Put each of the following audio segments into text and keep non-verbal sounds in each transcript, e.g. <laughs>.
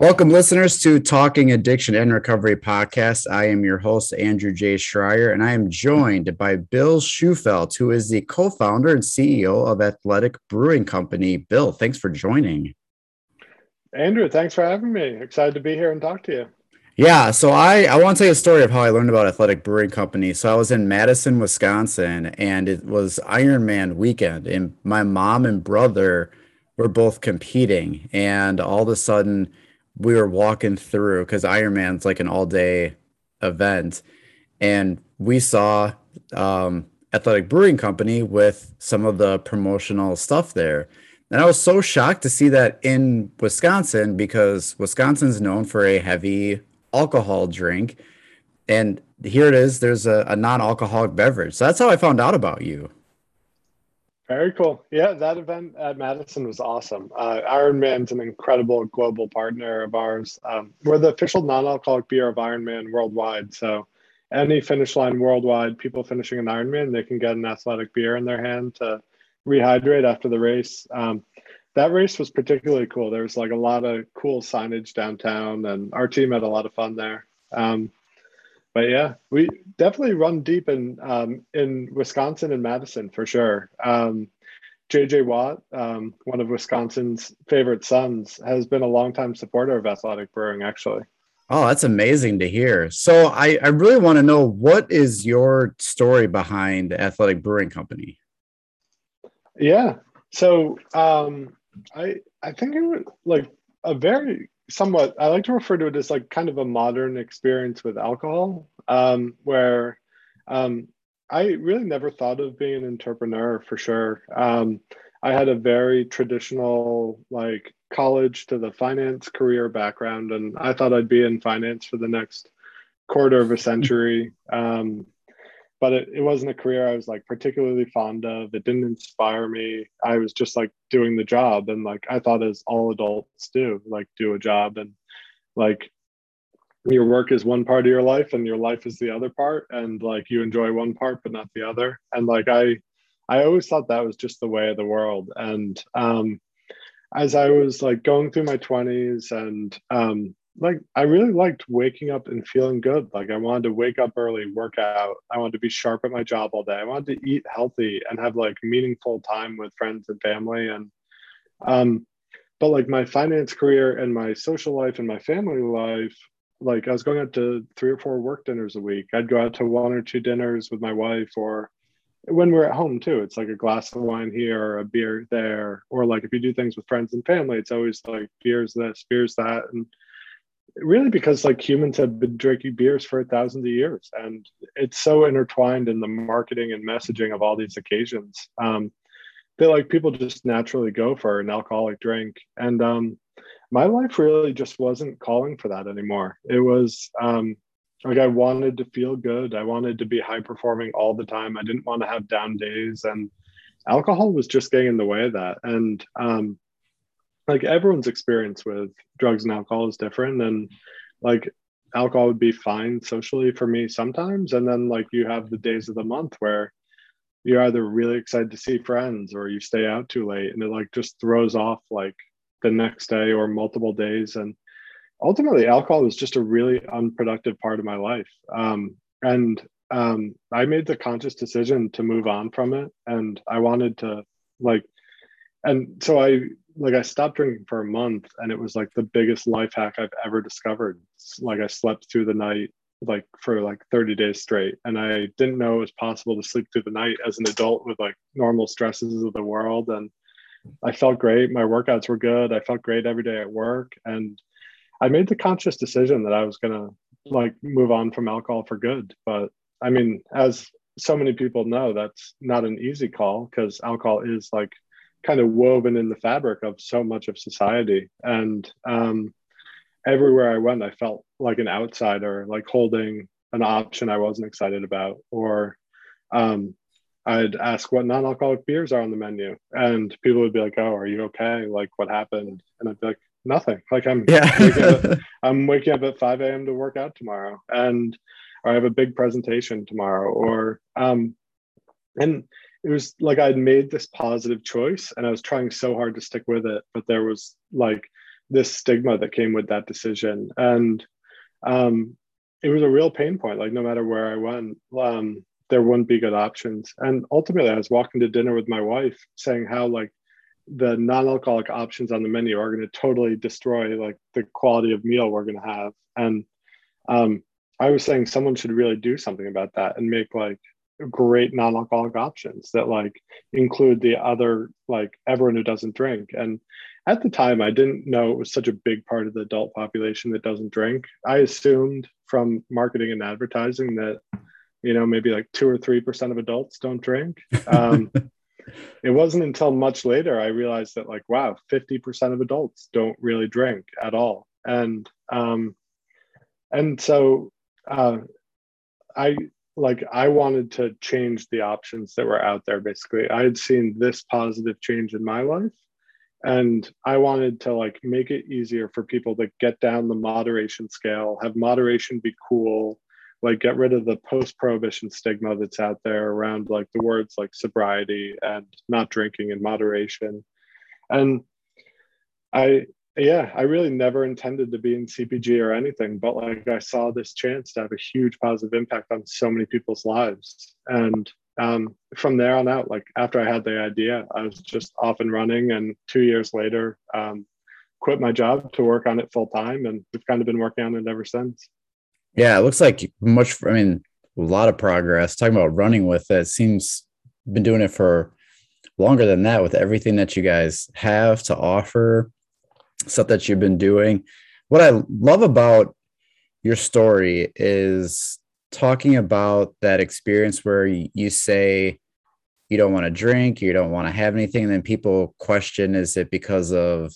Welcome, listeners, to Talking Addiction and Recovery podcast. I am your host, Andrew J. Schreier, and I am joined by Bill Shufelt, who is the co founder and CEO of Athletic Brewing Company. Bill, thanks for joining. Andrew, thanks for having me. Excited to be here and talk to you. Yeah, so I, I want to tell you a story of how I learned about Athletic Brewing Company. So I was in Madison, Wisconsin, and it was Ironman weekend, and my mom and brother were both competing, and all of a sudden, we were walking through because Ironman's like an all day event, and we saw um, Athletic Brewing Company with some of the promotional stuff there. And I was so shocked to see that in Wisconsin because Wisconsin's known for a heavy alcohol drink. And here it is, there's a, a non alcoholic beverage. So that's how I found out about you. Very cool. Yeah, that event at Madison was awesome. Uh, Ironman's an incredible global partner of ours. Um, we're the official non-alcoholic beer of Ironman worldwide. So, any finish line worldwide, people finishing an Ironman, they can get an athletic beer in their hand to rehydrate after the race. Um, that race was particularly cool. There was like a lot of cool signage downtown, and our team had a lot of fun there. Um, but yeah, we definitely run deep in um, in Wisconsin and Madison for sure. Um, JJ Watt, um, one of Wisconsin's favorite sons, has been a longtime supporter of athletic brewing. Actually, oh, that's amazing to hear. So I I really want to know what is your story behind Athletic Brewing Company. Yeah, so um, I I think it was like a very somewhat i like to refer to it as like kind of a modern experience with alcohol um, where um, i really never thought of being an entrepreneur for sure. Um, i had a very traditional like college to the finance career background and i thought i'd be in finance for the next quarter of a century. Um, but it, it wasn't a career I was like particularly fond of. It didn't inspire me. I was just like doing the job and like I thought as all adults do, like do a job and like your work is one part of your life and your life is the other part and like you enjoy one part but not the other. And like I I always thought that was just the way of the world. And um as I was like going through my 20s and um like I really liked waking up and feeling good. Like I wanted to wake up early, work out. I wanted to be sharp at my job all day. I wanted to eat healthy and have like meaningful time with friends and family. And um, but like my finance career and my social life and my family life, like I was going out to three or four work dinners a week. I'd go out to one or two dinners with my wife or when we're at home too it's like a glass of wine here or a beer there or like if you do things with friends and family it's always like beers this beers that and really because like humans have been drinking beers for a thousand years and it's so intertwined in the marketing and messaging of all these occasions um, that like people just naturally go for an alcoholic drink. And um, my life really just wasn't calling for that anymore. It was um, like i wanted to feel good. I wanted to be high performing all the time. I didn't want to have down days and alcohol was just getting in the way of that. And um, like everyone's experience with drugs and alcohol is different and like alcohol would be fine socially for me sometimes and then like you have the days of the month where you're either really excited to see friends or you stay out too late and it like just throws off like the next day or multiple days and ultimately alcohol was just a really unproductive part of my life. Um, and um, i made the conscious decision to move on from it and i wanted to like and so i like I stopped drinking for a month and it was like the biggest life hack I've ever discovered. like I slept through the night like for like 30 days straight and I didn't know it was possible to sleep through the night as an adult with like normal stresses of the world and I felt great. My workouts were good. I felt great every day at work and I made the conscious decision that I was going to like move on from alcohol for good. But I mean, as so many people know, that's not an easy call because alcohol is like kind of woven in the fabric of so much of society. And um, everywhere I went, I felt like an outsider, like holding an option I wasn't excited about. Or um, I'd ask what non alcoholic beers are on the menu. And people would be like, Oh, are you okay? Like, what happened? And I'd be like, Nothing. Like, I'm, yeah. <laughs> waking, up, <laughs> I'm waking up at 5 a.m. to work out tomorrow. And or I have a big presentation tomorrow. Or, um, and it was like I'd made this positive choice and I was trying so hard to stick with it, but there was like this stigma that came with that decision, and um, it was a real pain point. Like no matter where I went, um, there wouldn't be good options. And ultimately, I was walking to dinner with my wife, saying how like the non-alcoholic options on the menu are going to totally destroy like the quality of meal we're going to have. And um, I was saying someone should really do something about that and make like great non-alcoholic options that like include the other like everyone who doesn't drink. And at the time i didn't know it was such a big part of the adult population that doesn't drink. I assumed from marketing and advertising that you know maybe like two or three percent of adults don't drink. Um, <laughs> it wasn't until much later i realized that like wow 50% of adults don't really drink at all. And um, and so uh, i like I wanted to change the options that were out there basically. I had seen this positive change in my life and I wanted to like make it easier for people to get down the moderation scale, have moderation be cool, like get rid of the post prohibition stigma that's out there around like the words like sobriety and not drinking in moderation. And I yeah, I really never intended to be in CPG or anything, but like I saw this chance to have a huge positive impact on so many people's lives. And um, from there on out, like after I had the idea, I was just off and running. And two years later, um, quit my job to work on it full time. And we've kind of been working on it ever since. Yeah, it looks like much, I mean, a lot of progress. Talking about running with it, seems been doing it for longer than that with everything that you guys have to offer stuff that you've been doing. What I love about your story is talking about that experience where you say you don't want to drink, you don't want to have anything, and then people question is it because of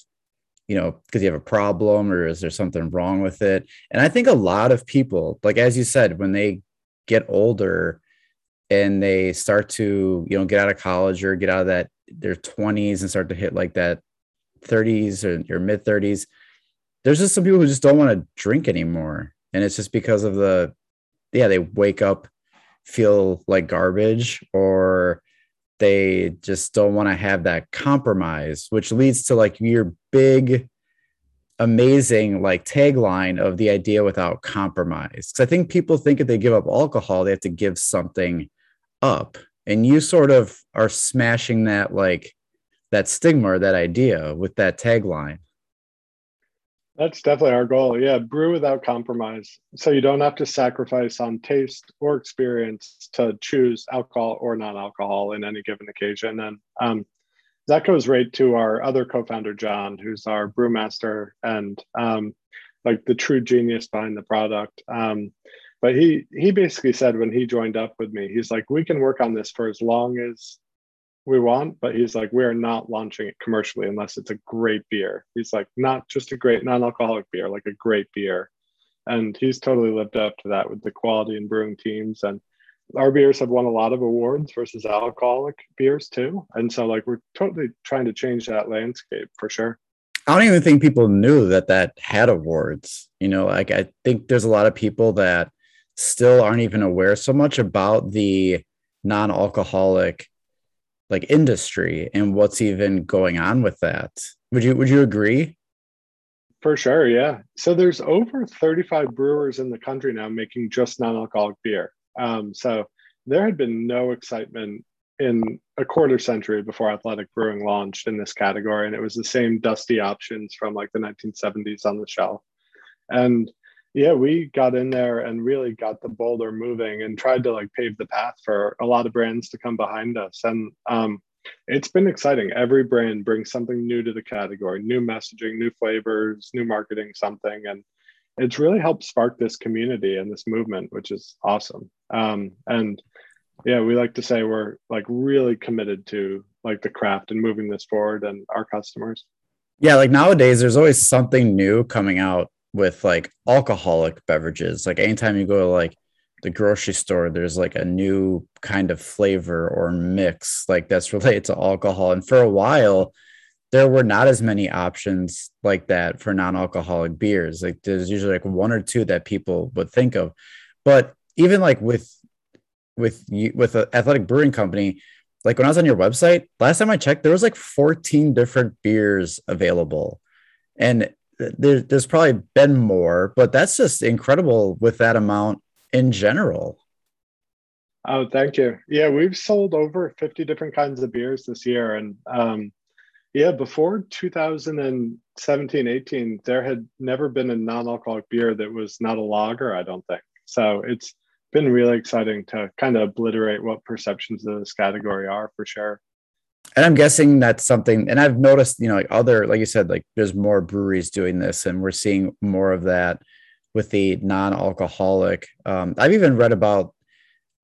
you know because you have a problem or is there something wrong with it and i think a lot of people like as you said when they get older and they start to you know get out of college or get out of that their 20s and start to hit like that 30s or your mid 30s there's just some people who just don't want to drink anymore. And it's just because of the yeah they wake up feel like garbage or they just don't want to have that compromise which leads to like your big amazing like tagline of the idea without compromise. Because i think people think if they give up alcohol they have to give something up. And you sort of are smashing that like that stigma or that idea with that tagline. That's definitely our goal. Yeah, brew without compromise. So you don't have to sacrifice on taste or experience to choose alcohol or non-alcohol in any given occasion. And um, that goes right to our other co-founder, John, who's our brewmaster and um, like the true genius behind the product. Um, but he he basically said when he joined up with me, he's like, we can work on this for as long as we want, but he's like, we are not launching it commercially unless it's a great beer. He's like, not just a great non-alcoholic beer, like a great beer. And he's totally lived up to that with the quality and brewing teams. And our beers have won a lot of awards versus alcoholic beers too. And so like we're totally trying to change that landscape for sure. I don't even think people knew that that had awards. You know, like I think there's a lot of people that still aren't even aware so much about the non-alcoholic like industry and what's even going on with that. Would you would you agree? For sure, yeah. So there's over 35 brewers in the country now making just non-alcoholic beer. Um, so there had been no excitement in a quarter century before athletic brewing launched in this category, and it was the same dusty options from like the 1970s on the shelf. And yeah we got in there and really got the boulder moving and tried to like pave the path for a lot of brands to come behind us. And um, it's been exciting. Every brand brings something new to the category new messaging new flavors new marketing something. And it's really helped spark this community and this movement which is awesome. Um, and yeah we like to say we're like really committed to like the craft and moving this forward and our customers. Yeah like nowadays there's always something new coming out with like alcoholic beverages. Like anytime you go to like the grocery store, there's like a new kind of flavor or mix like that's <laughs> related to alcohol. And for a while, there were not as many options like that for non-alcoholic beers. Like there's usually like one or two that people would think of. But even like with with you with an athletic brewing company, like when I was on your website, last time I checked, there was like 14 different beers available. And there, there's probably been more, but that's just incredible with that amount in general. Oh, thank you. Yeah, we've sold over 50 different kinds of beers this year. And um, yeah, before 2017, 18, there had never been a non alcoholic beer that was not a lager, I don't think. So it's been really exciting to kind of obliterate what perceptions of this category are for sure. And I'm guessing that's something, and I've noticed, you know, like other, like you said, like there's more breweries doing this, and we're seeing more of that with the non-alcoholic. Um, I've even read about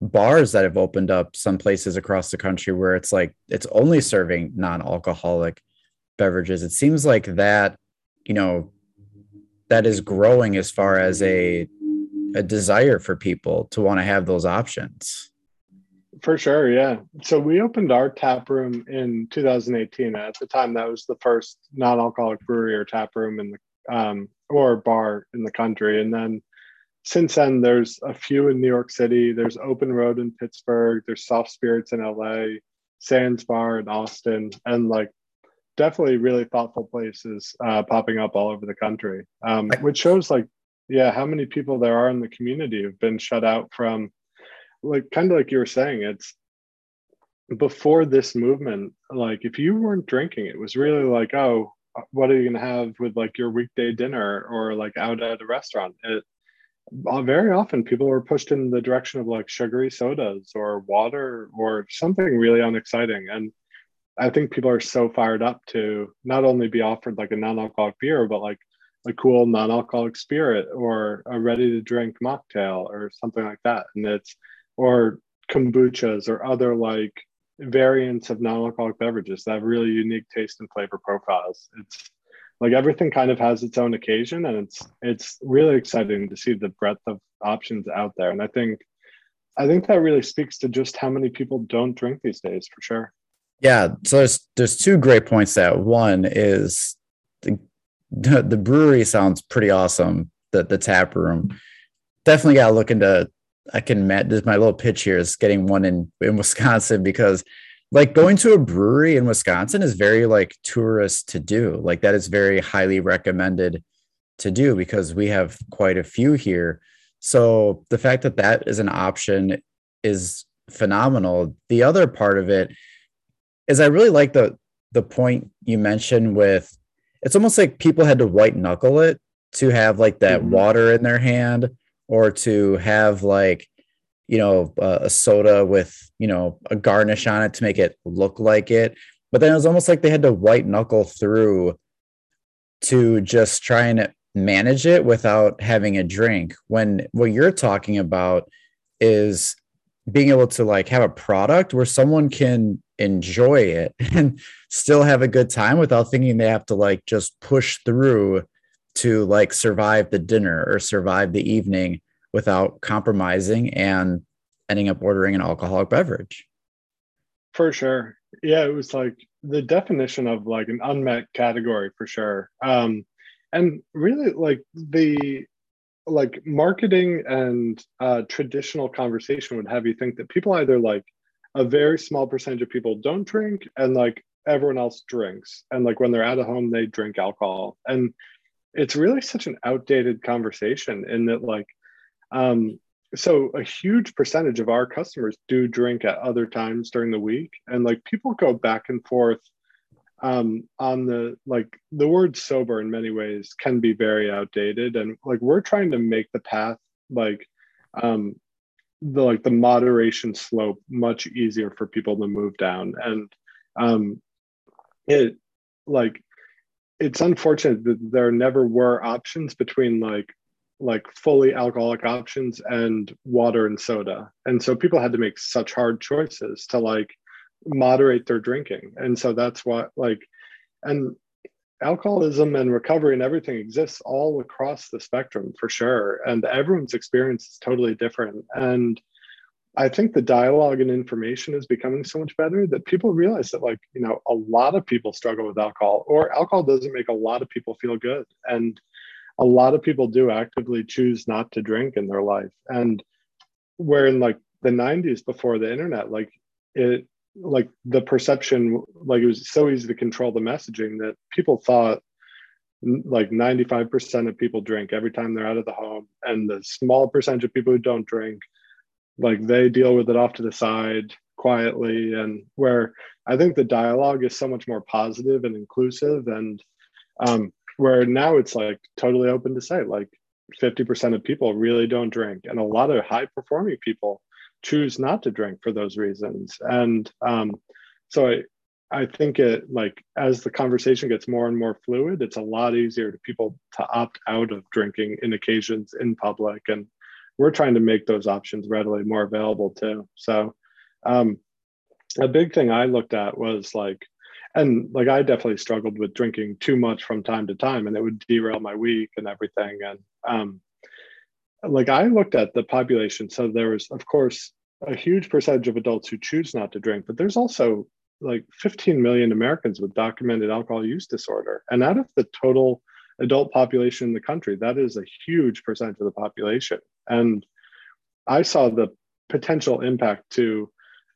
bars that have opened up some places across the country where it's like it's only serving non-alcoholic beverages. It seems like that, you know, that is growing as far as a a desire for people to want to have those options. For sure, yeah. So we opened our tap room in 2018. At the time, that was the first non-alcoholic brewery or tap room in the um, or bar in the country. And then since then, there's a few in New York City. There's Open Road in Pittsburgh. There's Soft Spirits in LA, Sans Bar in Austin, and like definitely really thoughtful places uh, popping up all over the country, um, which shows like yeah how many people there are in the community who've been shut out from like kind of like you were saying it's before this movement like if you weren't drinking it was really like oh what are you to have with like your weekday dinner or like out at a restaurant? It uh, very often people were pushed in the direction of like sugary sodas or water or something really unexciting and i think people are so fired up to not only be offered like a non-alcoholic beer but like a cool non-alcoholic spirit or a ready to drink mocktail or something like that and it's or kombuchas or other like variants of non-alcoholic beverages that have really unique taste and flavor profiles it's like everything kind of has its own occasion and it's it's really exciting to see the breadth of options out there and i think i think that really speaks to just how many people don't drink these days for sure yeah so there's there's two great points that one is the the, brewery sounds pretty awesome. The the tap room definitely got to look into. I can met this my little pitch here is getting one in in Wisconsin because like going to a brewery in Wisconsin is very like tourist to do. Like that is very highly recommended to do because we have quite a few here. So the fact that that is an option is phenomenal. The other part of it is I really like the the point you mentioned with it's almost like people had to white knuckle it to have like that mm-hmm. water in their hand or to have like you know a soda with you know a garnish on it to make it look like it. But then it was almost like they had to white knuckle through to just try and manage it without having a drink when what you're talking about is being able to like have a product where someone can enjoy it <laughs> and still have a good time without thinking they have to like just push through to like survive the dinner or survive the evening without compromising and ending up ordering an alcoholic beverage. For sure. Yeah, it was like the definition of like an unmet category for sure. Um and really like the like marketing and uh, traditional conversation would have you think that people either like a very small percentage of people don't drink and like everyone else drinks and like when they're at a home they drink alcohol and it's really such an outdated conversation in that like um so a huge percentage of our customers do drink at other times during the week. And like people go back and forth um, on the like the word sober in many ways can be very outdated. And like we're trying to make the path like um, the like the moderation slope much easier for people to move down. And um, it like it's unfortunate that there never were options between like like fully alcoholic options and water and soda. And so people had to make such hard choices to like moderate their drinking. And so that's what like and alcoholism and recovery and everything exists all across the spectrum for sure. And everyone's experience is totally different. And i think the dialogue and information is becoming so much better that people realize that like you know a lot of people struggle with alcohol or alcohol doesn't make a lot of people feel good. And a lot of people do actively choose not to drink in their life. And where in like the 90s before the internet like it like the perception like it was so easy to control the messaging that people thought like 95% of people drink every time they're out of the home and the small percentage of people who don't drink like they deal with it off to the side quietly and where i think the dialogue is so much more positive and inclusive and um, where now it's like totally open to say like 50% of people really don't drink and a lot of high performing people choose not to drink for those reasons. And um, so I, I think it like as the conversation gets more and more fluid, it's a lot easier to people to opt out of drinking in occasions in public, and we're trying to make those options readily more available too. So, um, a big thing I looked at was like, and like I definitely struggled with drinking too much from time to time, and it would derail my week and everything. And um, like I looked at the population, so there was of course a huge percentage of adults who choose not to drink, but there's also like 15 million Americans with documented alcohol use disorder. And out of the total adult population in the country, that is a huge percentage of the population. And I saw the potential impact to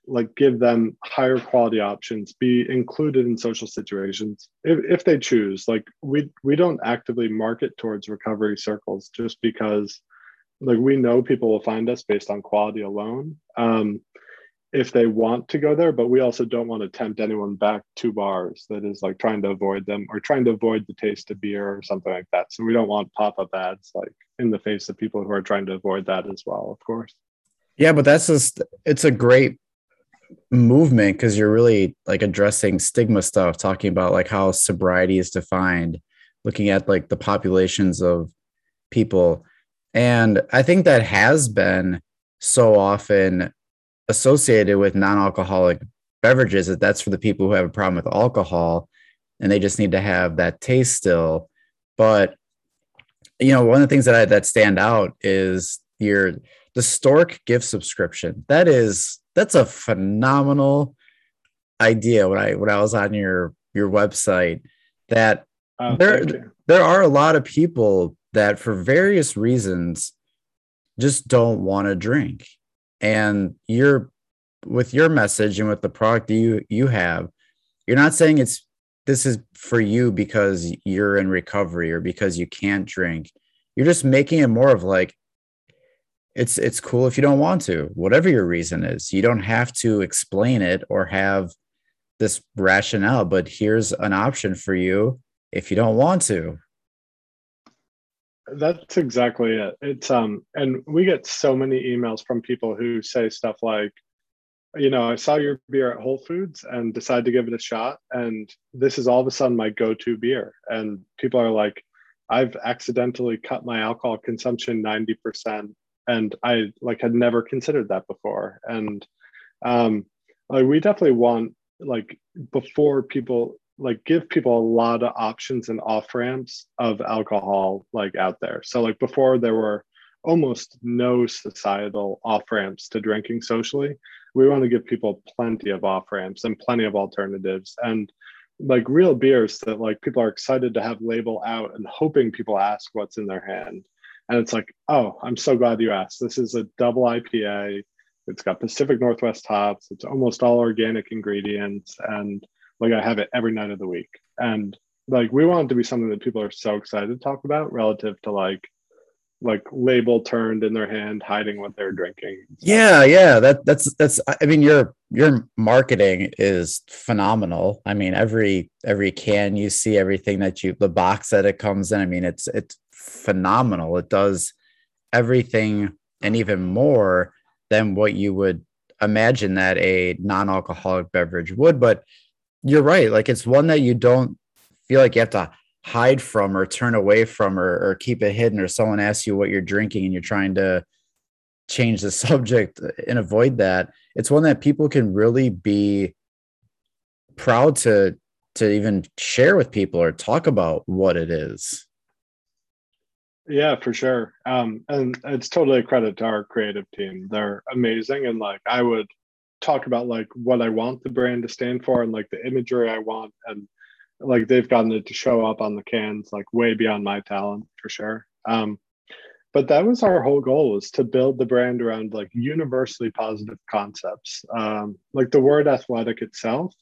like give them higher quality options be included in social situations if, if they choose like we we don't actively market towards recovery circles just because like we know people will find us based on quality alone um, if they want to go there, but we also don't want to tempt anyone back to bars that is like trying to avoid them or trying to avoid the taste of beer or something like that. So we don't want pop up ads like in the face of people who are trying to avoid that as well, of course. Yeah, but that's just, it's a great movement because you're really like addressing stigma stuff, talking about like how sobriety is defined, looking at like the populations of people. And I think that has been so often associated with non-alcoholic beverages that that's for the people who have a problem with alcohol and they just need to have that taste still but you know one of the things that I, that stand out is your the stork gift subscription. That is that's a phenomenal idea when i when i was on your your website that oh, there there are a lot of people that for various reasons just don't want to drink. And you're with your message and with the product you you have you're not saying it's this is for you because you're in recovery or because you can't drink. You're just making it more of like it's it's cool if you don't want to whatever your reason is. You don't have to explain it or have this rationale but here's an option for you if you don't want to. That's exactly it. It's um and we get so many emails from people who say stuff like you know, I saw your beer at Whole Foods and decided to give it a shot and this is all of a sudden my go-to beer and people are like I've accidentally cut my alcohol consumption 90% and I like had never considered that before and um like we definitely want like before people like give people a lot of options and off ramps of alcohol like out there. So like before there were almost no societal off ramps to drinking socially. We want to give people plenty of off ramps and plenty of alternatives and like real beers that like people are excited to have label out and hoping people ask what's in their hand. And it's like, oh, I'm so glad you asked. This is a double IPA. It's got Pacific Northwest hops. It's almost all organic ingredients and like I have it every night of the week. And like we want it to be something that people are so excited to talk about relative to like like label turned in their hand hiding what they're drinking. Yeah yeah that that's that's i mean your your marketing is phenomenal. I mean every every can you see everything that you the box that it comes in i mean it's it's phenomenal. It does everything and even more than what you would imagine that a non-alcoholic beverage would but you're right. Like it's one that you don't feel like you have to hide from or turn away from or, or keep it hidden or someone asks you what you're drinking and you're trying to change the <laughs> subject and avoid that. It's one that people can really be proud to to even share with people or talk about what it is. Yeah, for sure. Um, and it's totally a credit to our creative team. They're amazing. And like, I would talk about like what I want the brand to stand for and like the imagery I want and like they've gotten it to show up on the cans like way beyond my talent for sure. Um, but that was our whole goal was to build the brand around like universally positive concepts. Um, like the word athletic itself,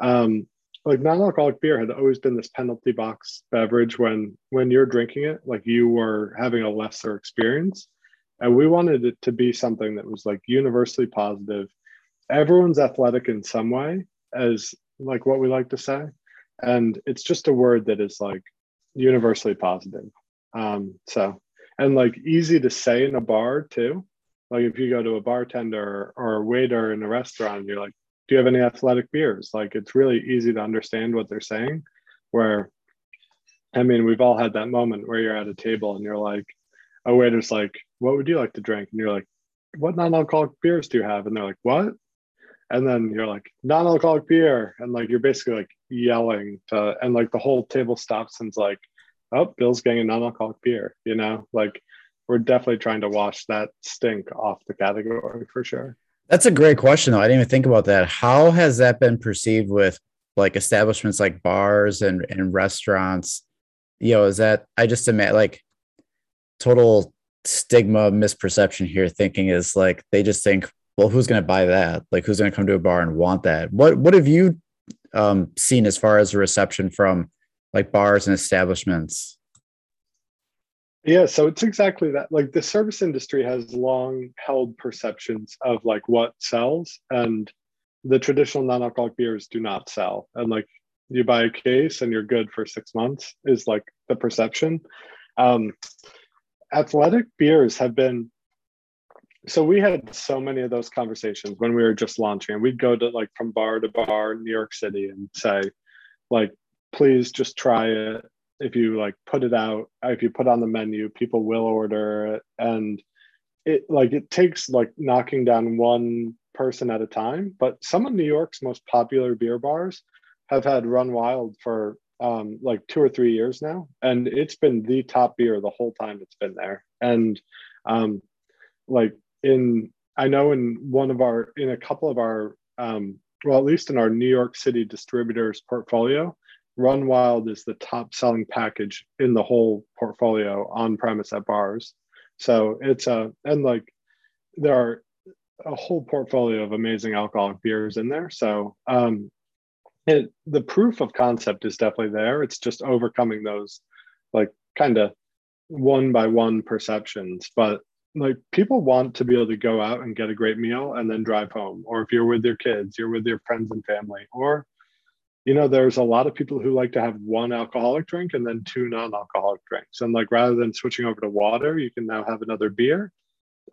um, like non-alcoholic beer had always been this penalty box beverage when when you're drinking it like you were having a lesser experience and we wanted it to be something that was like universally positive everyone's athletic in some way as like what we like to say and it's just a word that is like universally positive. Um so and like easy to say in a bar too. Like if you go to a bartender or a waiter in a restaurant you're like do you have any athletic beers? Like it's really easy to understand what they're saying. Where i mean we've all had that moment where you're at a table and you're like a waiter's like what would you like to drink? And you're like what non-alcoholic beers do you have? And they're like what? And then you're like non-alcoholic beer. And like you're basically like yelling to and like the whole table stops and's like oh bill's getting a non-alcoholic beer you know? Like we're definitely trying to wash that stink off the category for sure. That's a great question though. I didn't even think about that. How has that been perceived with like establishments like bars and, and restaurants? You know is that i just imagine like total stigma misperception here thinking is like they just think well who's going to buy that? Like who's going to come to a bar and want that? What what have you um, seen as far as the reception from like bars and establishments? Yeah so it's exactly that. Like the service industry has long held perceptions of like what sells and the traditional non-alcoholic beers do not sell. And like you buy a case and you're good for six months is like the perception. Um, athletic beers have been so we had so many of those conversations when we were just launching. And we'd go to like from bar to bar in new york city and say like please just try it. If you like put it out if you put on the menu people will order it. And it like it takes like knocking down one person at a time. But some of new york's most popular beer bars have had run wild for um, like two or three years now, and it's been the top beer the whole time it's been there. And um, like in, I know in one of our, in a couple of our, um, well, at least in our New York City distributors portfolio, Run Wild is the top selling package in the whole portfolio on premise at bars. So it's a, and like there are a whole portfolio of amazing alcoholic beers in there. So um, it, the proof of concept is definitely there. It's just overcoming those like kind of one by one perceptions. But like people want to be able to go out and get a great meal and then drive home. Or if you're with your kids, you're with your friends and family. Or, you know, there's a lot of people who like to have one alcoholic drink and then two non alcoholic drinks. And like rather than switching over to water, you can now have another beer.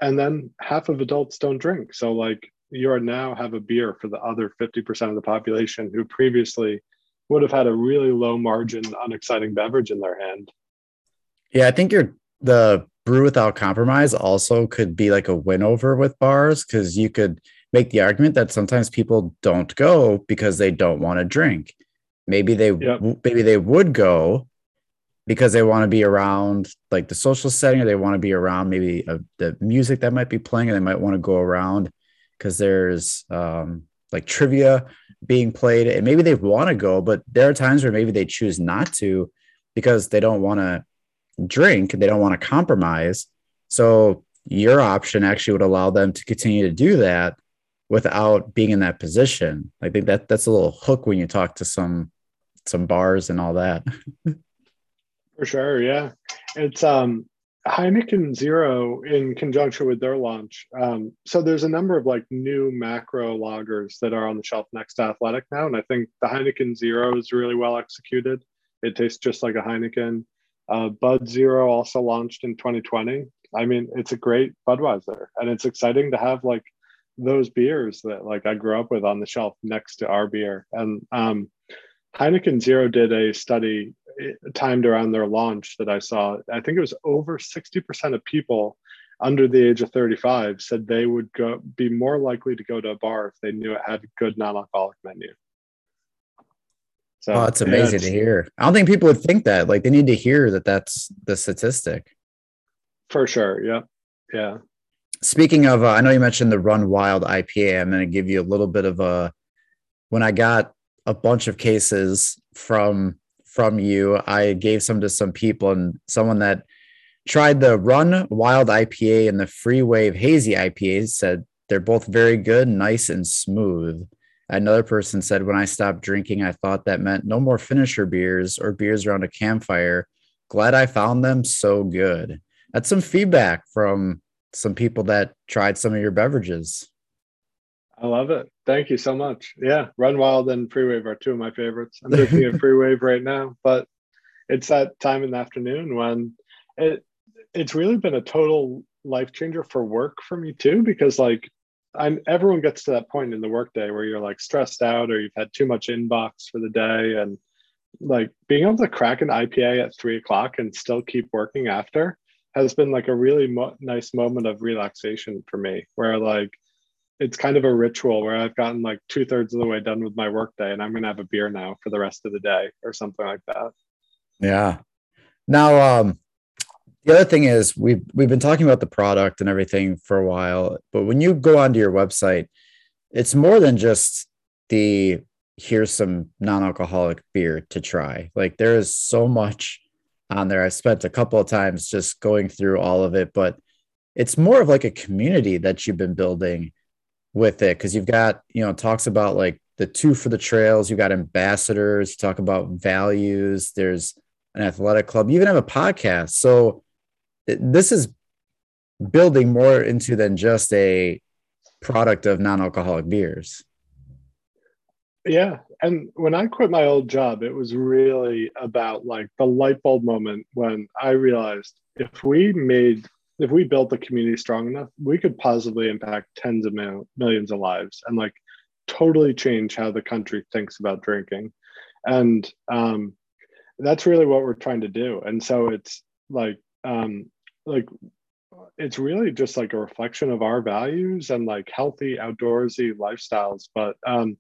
And then half of adults don't drink. So, like, you are now have a beer for the other 50% of the population who previously would have had a really low margin, unexciting beverage in their hand. Yeah, I think you're the brew without compromise also could be like a win over with bars because you could make the argument that sometimes people don't go because they don't want to drink. Maybe they yep. maybe they would go because they want to be around like the social setting or they want to be around maybe a, the music that might be playing and they might want to go around because there's um, like trivia being played and maybe they want to go but there are times where maybe they choose not to because they don't want to drink they don't want to compromise so your option actually would allow them to continue to do that without being in that position i think that that's a little hook when you talk to some some bars and all that <laughs> for sure yeah it's um Heineken Zero, in conjunction with their launch, um, so there's a number of like new macro lagers that are on the shelf next to Athletic now, and I think the Heineken Zero is really well executed. It tastes just like a Heineken. Uh, Bud Zero also launched in 2020. I mean, it's a great Budweiser, and it's exciting to have like those beers that like I grew up with on the shelf next to our beer. And um, Heineken Zero did a study timed around their launch that I saw, I think it was over 60% of people under the age of 35 said they would go be more likely to go to a bar if they knew it had a good non-alcoholic menu. So oh, it's amazing yeah, to hear. I don't think people would think that. Like they need to hear that that's the statistic. For sure. Yeah. Yeah. Speaking of, uh, I know you mentioned the Run Wild IPA. I'm going to give you a little bit of a. When I got a bunch of cases from from you. I gave some to some people, and someone that tried the Run Wild IPA and the Free Wave Hazy IPA said they're both very good, nice, and smooth. Another person said, when I stopped drinking, I thought that meant no more finisher beers or beers around a campfire. Glad I found them so good. That's some feedback from some people that tried some of your beverages. I love it. Thank you so much. Yeah, Run Wild and Free Wave are two of my favorites. I'm drinking a <laughs> Free Wave right now, but it's that time in the afternoon when it it's really been a total life changer for work for me too because like I'm everyone gets to that point in the workday where you're like stressed out or you've had too much inbox for the day and like being able to crack an IPA at three o'clock and still keep working after has been like a really mo- nice moment of relaxation for me where like it's kind of a ritual where I've gotten like two thirds of the way done with my workday and I'm gonna have a beer now for the rest of the day or something like that. Yeah. Now, um, the other thing is we've we've been talking about the product and everything for a while, but when you go onto your website, it's more than just the here's some non-alcoholic beer to try. Like there is so much on there. I spent a couple of times just going through all of it, but it's more of like a community that you've been building with it because you've got, you know, talks about like the two for the trails, You've got ambassadors, talk about values, there's an athletic club, you even have a podcast. So this is building more into than just a product of non-alcoholic beers. Yeah. And when I quit my old job, it was really about like the light bulb moment when I realized if we made, if we built the community strong enough, we could positively impact tens of mil- millions of lives and like totally change how the country thinks about drinking. And um, that's really what we're trying to do. And so it's like um, like it's really just like a reflection of our values and like healthy outdoorsy lifestyles. But um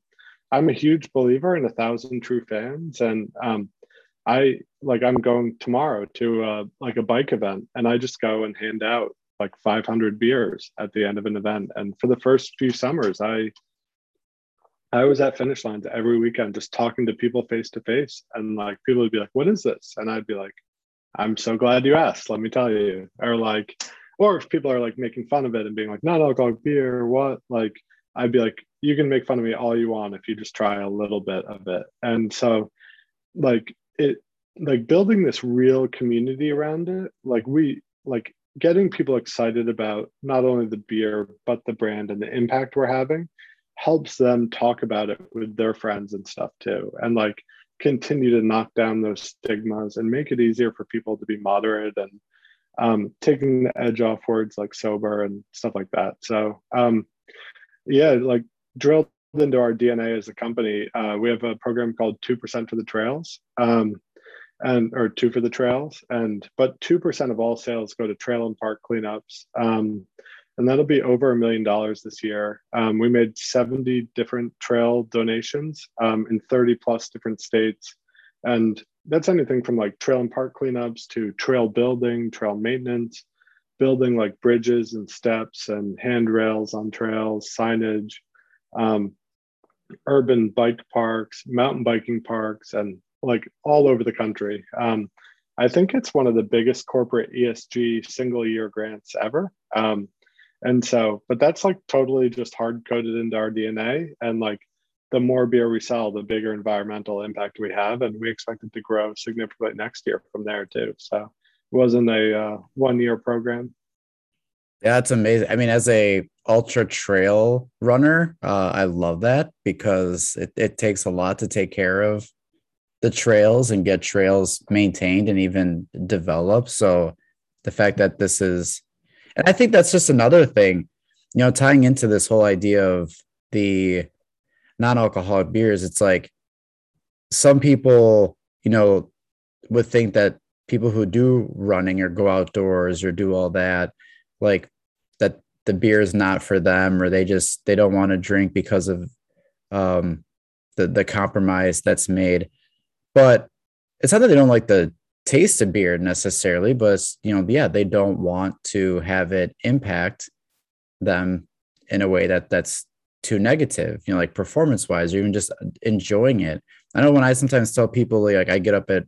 i'm a huge believer in a thousand true fans. And um i like i'm going tomorrow to uh like a bike event. And i just go and hand out like 500 beers at the end of an event. And for the first few summers i I was at finish lines every weekend just talking to people face to face. And like people would be like, what is this? And I'd be like, I'm so glad you asked. Let me tell you. Or like, or if people are like making fun of it and being like, non alcoholic beer, what? Like, I'd be like, you can make fun of me all you want if you just try a little bit of it. And so, like, it, like building this real community around it, like, we, like, getting people excited about not only the beer, but the brand and the impact we're having helps them talk about it with their friends and stuff too. And like, continue to knock down those stigmas and make it easier for people to be moderate and um, taking the edge off words like sober and stuff like that. So um, yeah, like drilled into our DNA as a company, uh, we have a program called Two Percent for the Trails, um, and or Two for the Trails, and but two percent of all sales go to trail and park cleanups. Um, and that'll be over a million dollars this year. Um, we made 70 different trail donations um, in 30 plus different states. And that's anything from like trail and park cleanups to trail building, trail maintenance, building like bridges and steps and handrails on trails, signage, um, urban bike parks, mountain biking parks, and like all over the country. Um, I think it's one of the biggest corporate ESG single year grants ever. And so, but that's like totally just hard coded into our DNA. And like the more beer we sell, the bigger environmental impact we have. And we expect it to grow significantly next year from there too. So it wasn't a uh, one year program. Yeah, that's amazing. I mean, as a ultra trail runner, uh, I love that because it, it takes a lot to take care of the trails and get trails maintained and even developed. So the fact that this is and I think that's just another thing, you know, tying into this whole idea of the non-alcoholic beers. It's like some people, you know, would think that people who do running or go outdoors or do all that, like that the beer is not for them, or they just they don't want to drink because of um the the compromise that's made. But it's not that they don't like the taste of beer necessarily, but you know, yeah, they don't want to have it impact them in a way that that's too negative, you know, like performance wise, or even just uh, enjoying it. I know when I sometimes tell people like I get up at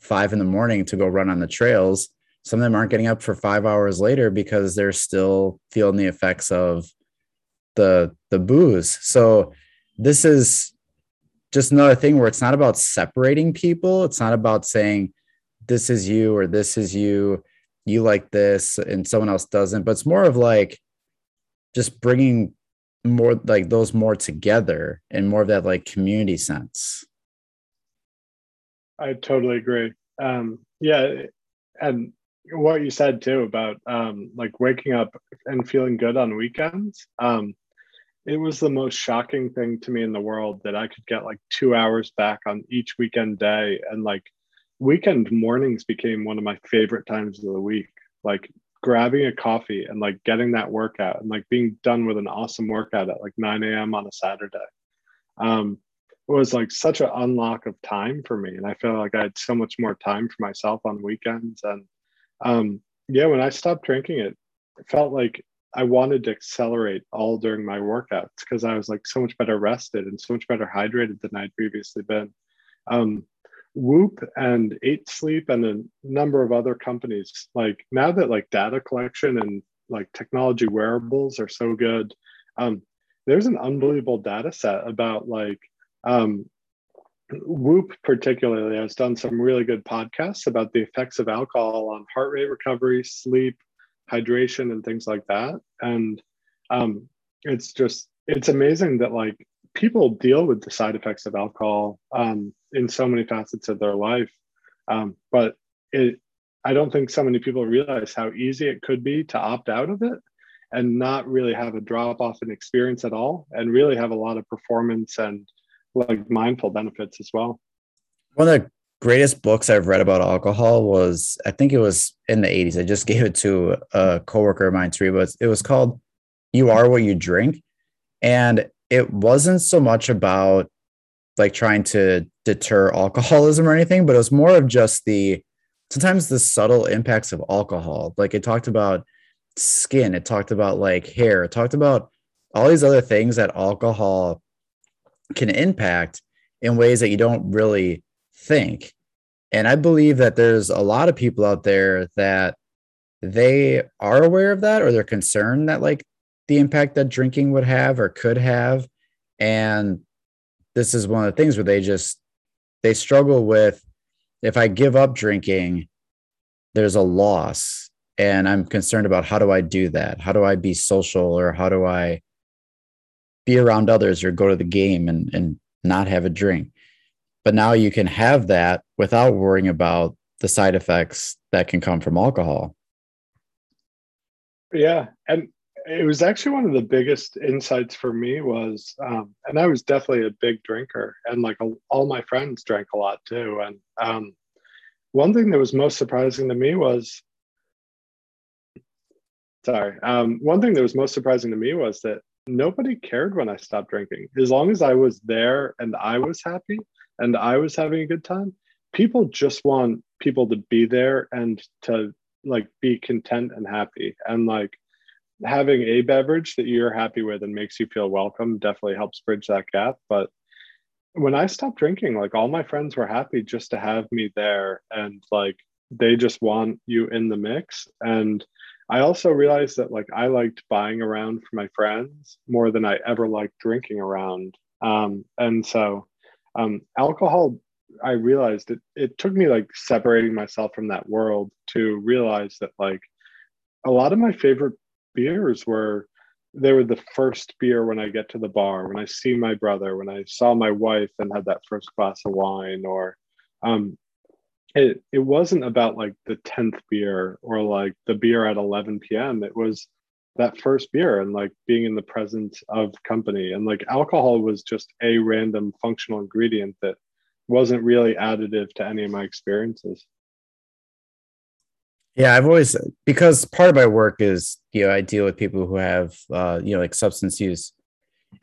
five in the morning to go run on the trails, some of them aren't getting up for five hours later because they're still feeling the effects of the the booze. So this is just another thing where it's not about separating people. It's not about saying this is you or this is you, you like this and someone else doesn't, but it's more of like just bringing more like those more together and more of that like community sense. I totally agree. Um, yeah, and what you said too about um, like waking up and feeling good on weekends. Um, it was the most shocking thing to me in the world that I could get like two hours back on each weekend day, and like weekend mornings became one of my favorite times of the week. Like grabbing a coffee and like getting that workout and like being done with an awesome workout at like 9 a.m. on a Saturday. Um, it was like such an unlock of time for me. And I felt like I had so much more time for myself on weekends. And um, yeah, when I stopped drinking it, it felt like I wanted to accelerate all during my workouts because I was like so much better rested and so much better hydrated than I'd previously been. Um, Whoop and Eight Sleep and a number of other companies, like now that like data collection and like technology wearables are so good, um, there's an unbelievable data set about like um, Whoop particularly has done some really good podcasts about the effects of alcohol on heart rate recovery, sleep, hydration, and things like that. And um, it's just it's amazing that like people deal with the side effects of alcohol um, in so many facets of their life. Um, but it, I don't think so many people realize how easy it could be to opt out of it and not really have a drop off in experience at all, and really have a lot of performance and like mindful benefits as well. One of the greatest books I've read about alcohol was, I think it was in the 80s. I just <laughs> gave it to a coworker of mine to read, but it was called You Are What You Drink. And it wasn't so much about like trying to deter alcoholism or anything, but it was more of just the sometimes the subtle impacts of alcohol. Like it talked about skin, it talked about like hair, it talked about all these other things that alcohol can impact in ways that you don't really think. And I believe that there's a lot of people out there that they are aware of that or they're concerned that like the impact that drinking would have or could have. And this is one of the things where they just they struggle with if I give up drinking, there's a loss. And I'm concerned about how do I do that? How do I be social or how do I be around others or go to the game and, and not have a drink? But now you can have that without worrying about the side effects that can come from alcohol. Yeah. And it was actually one of the biggest insights for me was um, and i was definitely a big drinker and like a, all my friends drank a lot too. And um, one thing that was most surprising to me was sorry um, one thing that was most surprising to me was that nobody cared when i stopped drinking. As long as i was there and i was happy and i was having a good time people just want people to be there and to like be content and happy. And like having a beverage that you're happy with and makes you feel welcome definitely helps bridge that gap. But when I stopped drinking, like all my friends were happy just to have me there and like they just want you in the mix. And I also realized that like I liked buying around for my friends more than I ever liked drinking around. Um, and so um, alcohol, I realized it, it took me like separating myself from that world to realize that like a lot of my favorite beers were they were the first beer when I get to the bar, when I see my brother, when I saw my wife and had that first glass of wine, or um, it it wasn't about like the tenth beer or like the beer at eleven p.m. It was that first beer and like being in the presence of company and like alcohol was just a random functional ingredient that wasn't really additive to any of my experiences. Yeah, I've always because part of my work is you know I deal with people who have uh, you know like substance use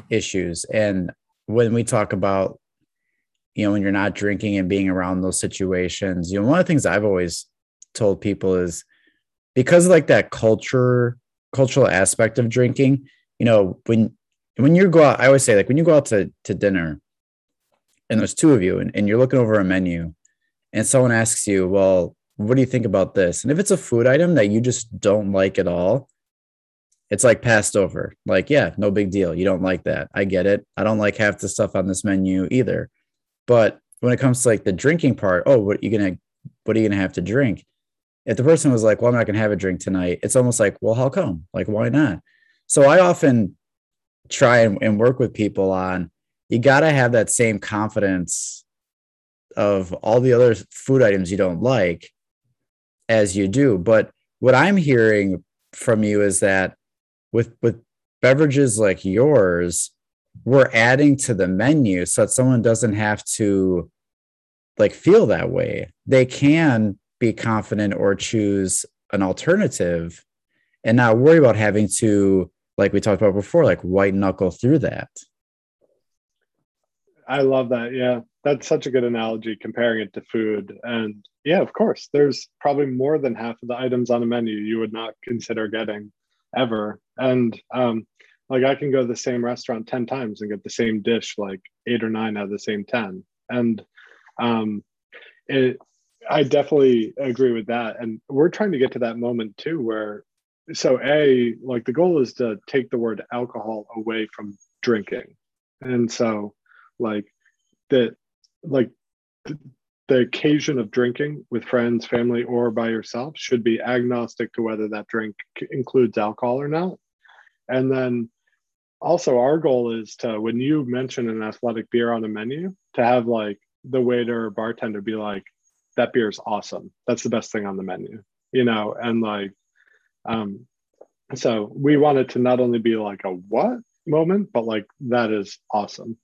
issues, and when we talk about you know when you're not drinking and being around those situations, you know one of the things I've always told people is because of like that culture cultural aspect of drinking, you know when when you go out, I always say like when you go out to to dinner, and there's two of you, and, and you're looking over a menu, and someone asks you, well what do you think about this? And if it's a food item that you just don't like at all, it's like passed over. Like, yeah, no big deal. You don't like that. I get it. I don't like half the stuff on this menu either. But when it comes to like the drinking part, oh, what are you gonna what are you gonna have to drink? If the person was like, Well, I'm not gonna have a drink tonight, it's almost like, well, how come? Like, why not? So I often try and, and work with people on you gotta have that same confidence of all the other food items you don't like as you do. But what I'm hearing from you is that with with beverages like yours, we're adding to the menu so that someone doesn't have to like feel that way. They can be confident or choose an alternative and not worry about having to, like we talked about before, like white knuckle through that. I love that. Yeah. That's such a good analogy comparing it to food. And yeah, of course, there's probably more than half of the items on a menu you would not consider getting ever. And um, like I can go to the same restaurant 10 times and get the same dish like eight or nine out of the same 10. And um, it, I definitely agree with that. And we're trying to get to that moment too, where so A, like the goal is to take the word alcohol away from drinking. And so like that, like the occasion of drinking with friends, family, or by yourself should be agnostic to whether that drink includes alcohol or not. And then also, our goal is to, when you mention an athletic beer on a menu, to have like the waiter or bartender be like, that beer is awesome. That's the best thing on the menu, you know? And like, um, so we want it to not only be like a what moment, but like, that is awesome.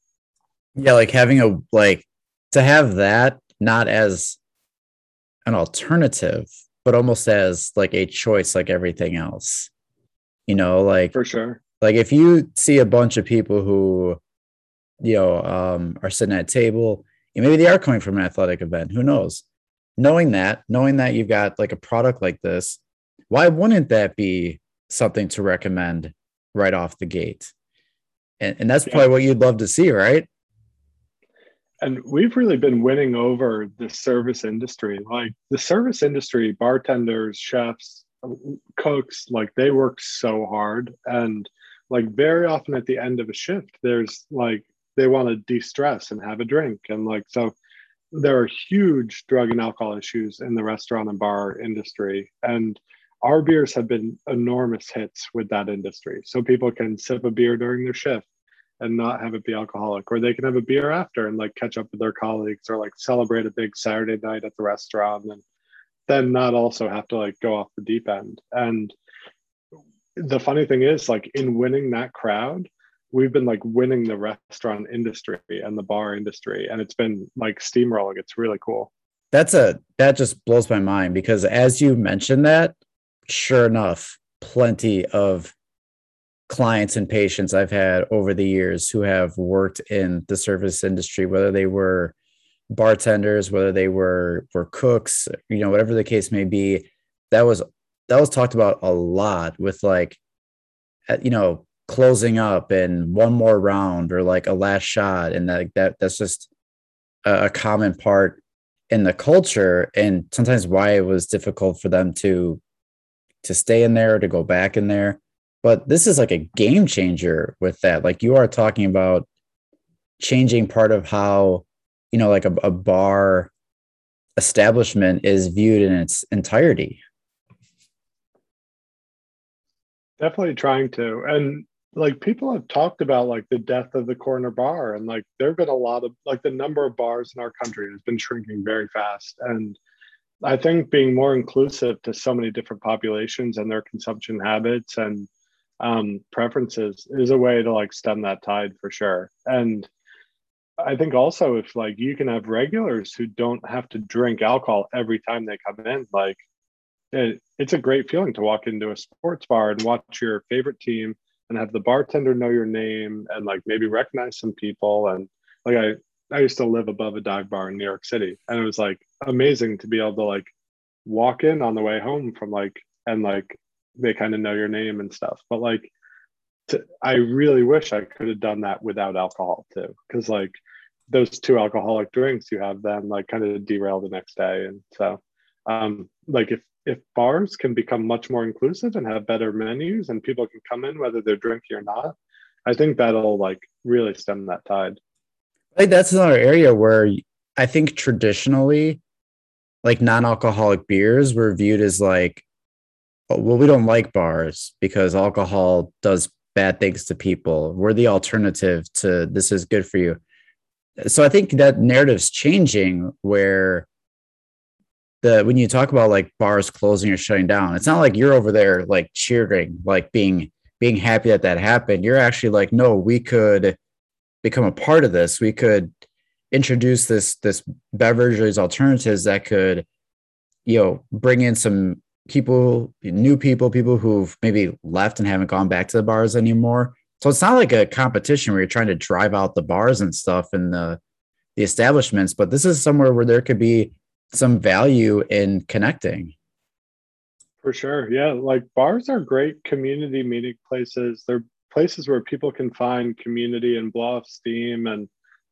Yeah. Like having a, like, to have that not as an alternative, but almost as like a choice, like everything else. You know, like for sure. Like if you see a bunch of people who, you know, um, are sitting at a table, and maybe they are coming from an athletic event. Who knows? Knowing that, knowing that you've got like a product like this, why wouldn't that be something to recommend right off the gate? And, and that's probably what you'd love to see, right? And we've really been winning over the service industry. Like the service industry bartenders chefs cooks like they work so hard. And like very often at the end of a shift there's like they want to de-stress and have a drink. And like so there are huge drug and alcohol issues in the restaurant and bar industry. And our beers have been enormous hits with that industry. So people can sip a beer during their shift and not have it be alcoholic or they can have a beer after and like catch up with their colleagues or like celebrate a big saturday night at the restaurant and then not also have to like go off the deep end. And the funny thing is like in winning that crowd we've been like winning the restaurant industry and the bar industry and it's been like steamrolling. It's really cool. That's a that just blows my mind because as you mentioned that sure enough plenty of clients and patients I've had over the years who have worked in the service industry, whether they were bartenders, whether they were were cooks, you know, whatever the case may be, that was that was talked about a lot with like uh, you know closing up and one more round or like a last shot. And that that that's just a, a common part in the culture. And sometimes why it was difficult for them to to stay in there to go back in there but this is like a game changer with that. Like you are talking about changing part of how you know like a, a bar establishment is viewed in its entirety. Definitely trying to. And like people have talked about like the death of the corner bar and like there have been a lot of like the number of bars in our country has been shrinking very fast. And i think being more inclusive to so many different populations and their consumption habits and um, preferences is a way to like stem that tide for sure. And I think also if like you can have regulars who don't have to drink alcohol every time they come in, like it, it's a great feeling to walk into a sports bar and watch your favorite team and have the bartender know your name and like maybe recognize some people. And like I, I used to live above a dive bar in New York City, and it was like amazing to be able to like walk in on the way home from like and like they kind of know your name and stuff. But like, to, I really wish I could have done that without alcohol too, because like those two alcoholic drinks you have then like kind of derail the next day. And so um, like if if bars can become much more inclusive and have better menus and people can come in whether they're drinking or not, I think that'll like really stem that tide. Think that's another area where I think traditionally, like non-alcoholic beers were viewed as like, well, we don't like bars because alcohol does bad things to people. We're the alternative to this is good for you. So I think that narrative's changing where the when you talk about like bars closing or shutting down, it's not like you're over there like cheering, like being being happy that that happened. You're actually like, no, we could become a part of this. We could introduce this this beverage or these alternatives that could, you know, bring in some people, new people, people who've maybe left and haven't gone back to the bars anymore. So it's not like a competition where you're trying to drive out the bars and stuff and the the establishments, but this is somewhere where there could be some value in connecting. For sure. Yeah. Like bars are great community meeting places. They're places where people can find community and blow off steam and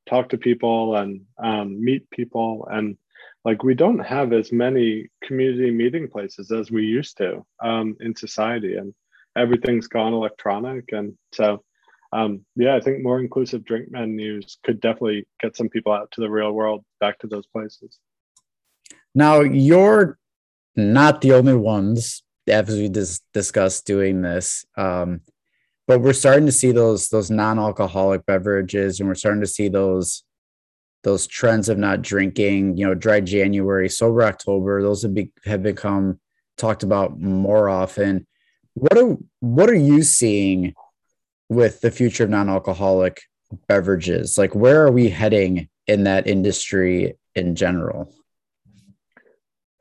talk to people and um, meet people. And like we don't have as many community meeting places as we used to um, in society. And everything's gone electronic. And so, um, yeah, I think more inclusive drink menus could definitely get some people out to the real world, back to those places. Now, you're not the only ones, as we dis- discussed, doing this. Um, but we're starting to see those those non-alcoholic beverages, and we're starting to see those those trends of not drinking. You know, dry January, sober October. Those have be, have become talked about more often. What are what are you seeing with the future of non-alcoholic beverages? Like, where are we heading in that industry in general?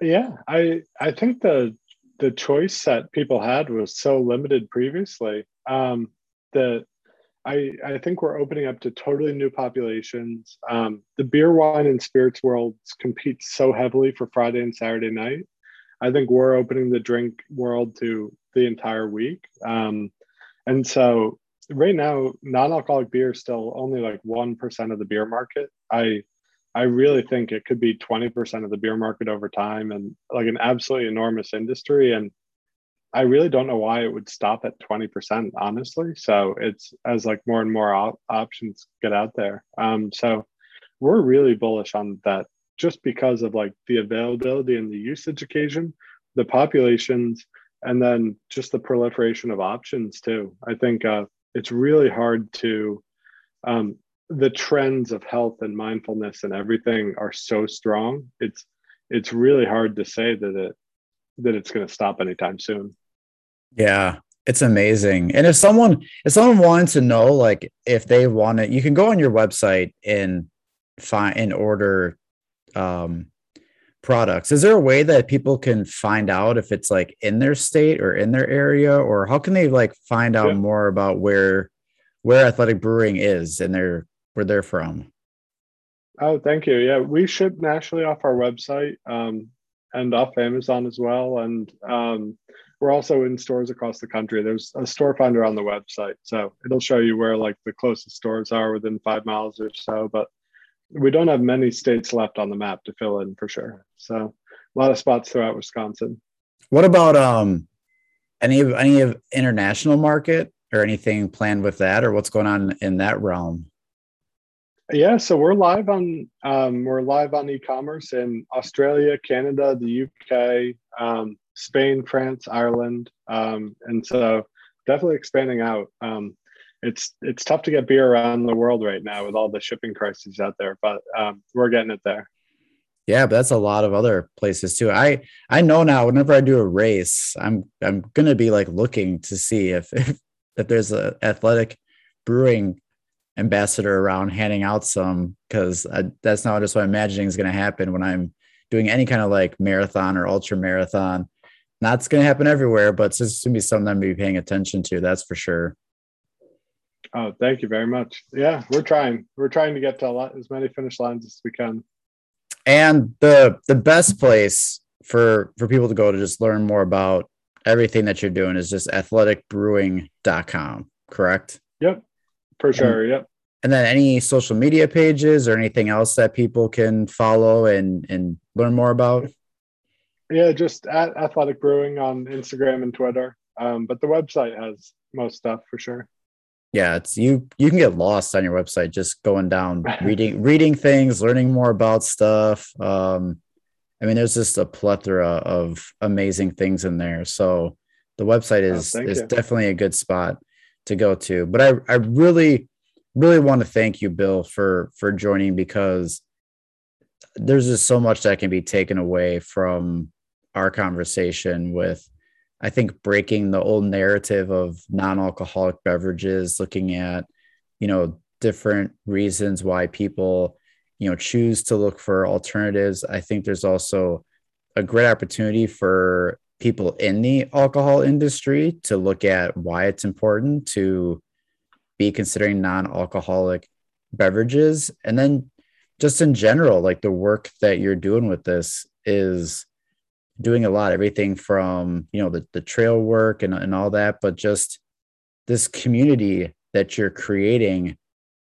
Yeah, I I think the the choice that people had was so limited previously um, that I I think we're opening up to totally new populations. Um, the beer, wine, and spirits worlds compete so heavily for Friday and Saturday night. I think we're opening the drink world to the entire week. Um, and so right now, non-alcoholic beer is still only like one percent of the beer market. I I really think it could be 20% of the beer market over time and like an absolutely enormous industry. And I really don't know why it would stop at 20%, honestly. So it's as like more and more op- options get out there. Um, so we're really bullish on that just because of like the availability and the usage occasion, the populations, and then just the proliferation of options too. I think uh, it's really hard to um, the trends of health and mindfulness and everything are so strong it's it's really hard to say that it that it's going to stop anytime soon yeah it's amazing and if someone if someone wanted to know like if they want it you can go on your website and find and order um products is there a way that people can find out if it's like in their state or in their area or how can they like find out yeah. more about where where athletic brewing is in their where they're from. Oh, thank you. Yeah, we ship nationally off our website um, and off Amazon as well. And um, we're also in stores across the country. There's a store finder on the website. So it'll show you where like the closest stores are within five miles or so. But we don't have many states left on the map to fill in for sure. So a lot of spots throughout Wisconsin. What about um any of any of international market or anything planned with that or what's going on in that realm? Yeah, so we're live on um, we're live on e-commerce in Australia, Canada, the UK, um, Spain, France, Ireland, um, and so definitely expanding out. Um, it's it's tough to get beer around the world right now with all the shipping crises out there, but um, we're getting it there. Yeah, but that's a lot of other places too. I I know now. Whenever I do a race, I'm I'm gonna be like looking to see if <laughs> if, if there's a athletic brewing ambassador around handing out some because that's not just what I'm imagining is to happen when I'm doing any kind of like marathon or ultra marathon. That's going to happen everywhere, but it's just going to be something I'm to be paying attention to. That's for sure. Oh, thank you very much. Yeah, we're trying. We're trying to get to a lot as many finish lines as we can. And the the best place for for people to go to just learn more about everything that you're doing is just athleticbrewing.com, correct? Yep. For sure. And, yep. And then any social media pages or anything else that people can follow and and learn more about? Yeah, just at Athletic Brewing on Instagram and Twitter. Um, but the website has most stuff for sure. Yeah, it's you. You can get lost on your website just going down, <laughs> reading, reading things, learning more about stuff. Um, I mean, there's just a plethora of amazing things in there. So the website oh, is oh, is you. definitely a good spot to go to. But I I really really want to thank you, Bill, for for joining because there's just so much that can be taken away from our conversation with I think breaking the old narrative of non-alcoholic beverages, looking at, you know, different reasons why people, you know, choose to look for alternatives. I think there's also a great opportunity for people in the alcohol industry to look at why it's important to be considering non-alcoholic beverages and then just in general like the work that you're doing with this is doing a lot everything from you know the, the trail work and, and all that but just this community that you're creating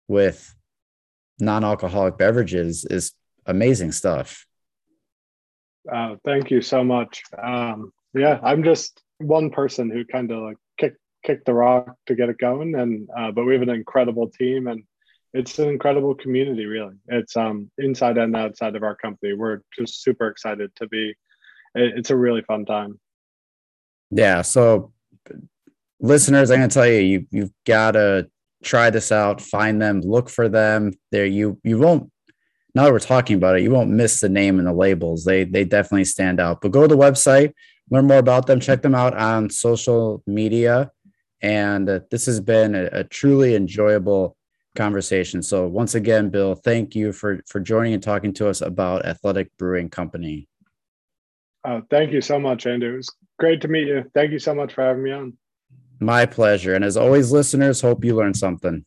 with non-alcoholic beverages is amazing stuff. Uh, thank you so much. Um, yeah i'm just one person who kind of like kicked kicked the rock to get it going and uh, but we have an incredible team and it's an incredible community really. It's um inside and outside of our company. We're just super excited to be it's a really fun time. Yeah. So, listeners, I'm to tell you, you you've got to try this out. Find them, look for them. There, you you won't. Now that we're talking about it, you won't miss the name and the labels. They they definitely stand out. But go to the website, learn more about them, check them out on social media. And uh, this has been a, a truly enjoyable conversation. So once again, Bill, thank you for for joining and talking to us about Athletic Brewing Company. Oh, thank you so much, Andrew. It was great to meet you. Thank you so much for having me on. My pleasure. And as always, listeners, hope you learned something.